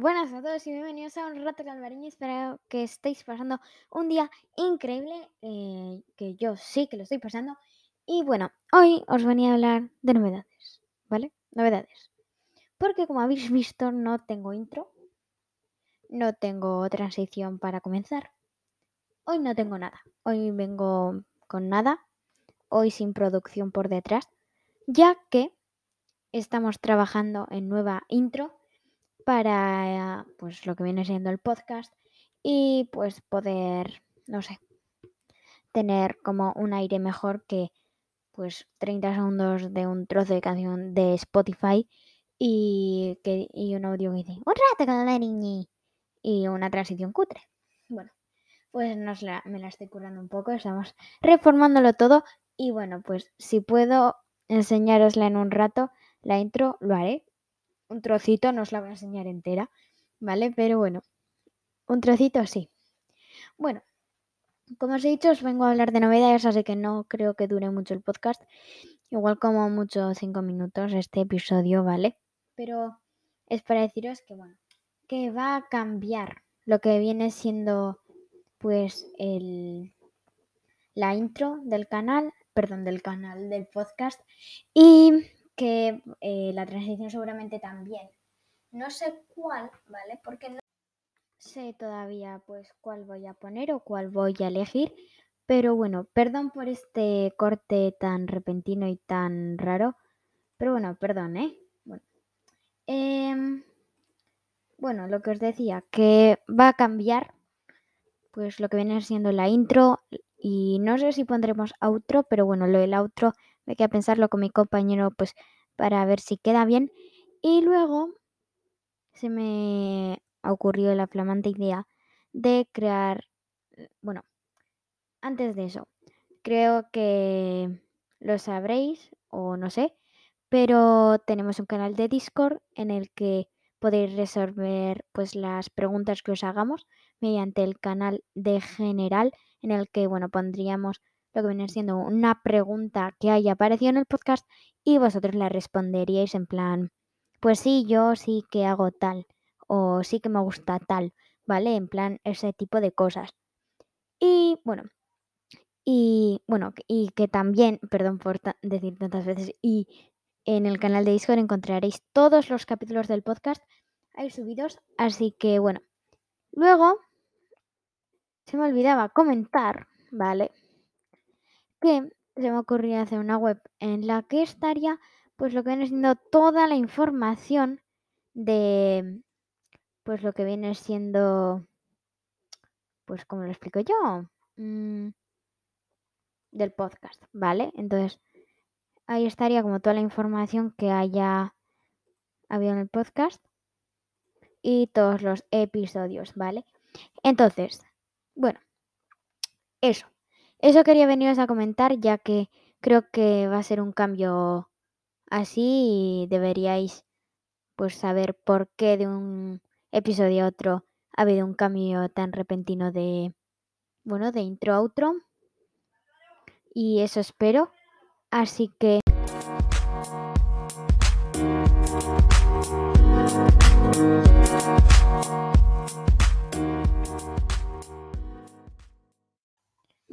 buenas a todos y bienvenidos a un rato calvareño. Espero que estéis pasando un día increíble, eh, que yo sí que lo estoy pasando. Y bueno, hoy os venía a hablar de novedades, ¿vale? Novedades. Porque como habéis visto, no tengo intro, no tengo transición para comenzar. Hoy no tengo nada. Hoy vengo con nada. Hoy sin producción por detrás, ya que estamos trabajando en nueva intro para pues lo que viene siendo el podcast y pues poder, no sé, tener como un aire mejor que pues 30 segundos de un trozo de canción de Spotify y, que, y un audio que dice un rato con la niña y una transición cutre. Bueno, pues nos la, me la estoy curando un poco, estamos reformándolo todo y bueno, pues si puedo enseñarosla en un rato, la intro lo haré, un trocito, no os la voy a enseñar entera, ¿vale? Pero bueno, un trocito sí. Bueno, como os he dicho, os vengo a hablar de novedades, así que no creo que dure mucho el podcast. Igual como mucho cinco minutos este episodio, ¿vale? Pero es para deciros que, bueno, que va a cambiar lo que viene siendo, pues, el, la intro del canal, perdón, del canal, del podcast. Y que eh, la transición seguramente también. No sé cuál, ¿vale? Porque no sé todavía pues cuál voy a poner o cuál voy a elegir. Pero bueno, perdón por este corte tan repentino y tan raro. Pero bueno, perdón, ¿eh? Bueno, em, bueno lo que os decía, que va a cambiar pues lo que viene siendo la intro y no sé si pondremos outro, pero bueno, lo del outro hay que pensarlo con mi compañero pues para ver si queda bien. Y luego se me ocurrió la flamante idea de crear, bueno, antes de eso, creo que lo sabréis o no sé, pero tenemos un canal de Discord en el que podéis resolver pues las preguntas que os hagamos mediante el canal de general en el que bueno pondríamos lo que viene siendo una pregunta que haya aparecido en el podcast y vosotros la responderíais en plan, pues sí, yo sí que hago tal o sí que me gusta tal, ¿vale? En plan ese tipo de cosas. Y bueno, y bueno, y que también, perdón por decir tantas veces, y en el canal de Discord encontraréis todos los capítulos del podcast ahí subidos, así que bueno. Luego, se me olvidaba comentar, ¿vale? Que se me ocurrió hacer una web en la que estaría pues lo que viene siendo toda la información de pues lo que viene siendo pues como lo explico yo mm, del podcast vale entonces ahí estaría como toda la información que haya habido en el podcast y todos los episodios vale entonces bueno eso eso quería veniros a comentar ya que creo que va a ser un cambio así y deberíais pues saber por qué de un episodio a otro ha habido un cambio tan repentino de bueno, de intro a outro. Y eso espero. Así que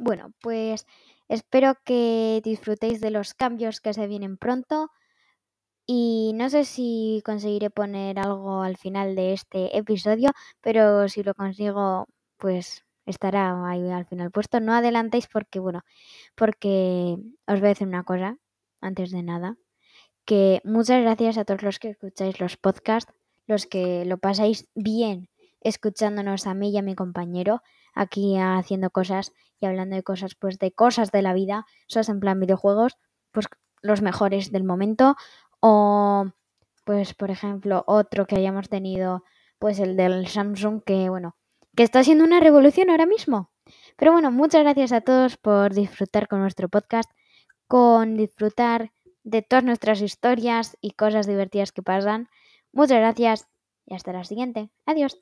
Bueno, pues espero que disfrutéis de los cambios que se vienen pronto. Y no sé si conseguiré poner algo al final de este episodio, pero si lo consigo, pues estará ahí al final puesto. No adelantéis porque, bueno, porque os voy a decir una cosa antes de nada, que muchas gracias a todos los que escucháis los podcasts, los que lo pasáis bien escuchándonos a mí y a mi compañero aquí haciendo cosas y hablando de cosas, pues de cosas de la vida, esos en plan videojuegos, pues los mejores del momento. O, pues, por ejemplo, otro que hayamos tenido, pues el del Samsung, que bueno, que está haciendo una revolución ahora mismo. Pero bueno, muchas gracias a todos por disfrutar con nuestro podcast, con disfrutar de todas nuestras historias y cosas divertidas que pasan. Muchas gracias y hasta la siguiente. Adiós.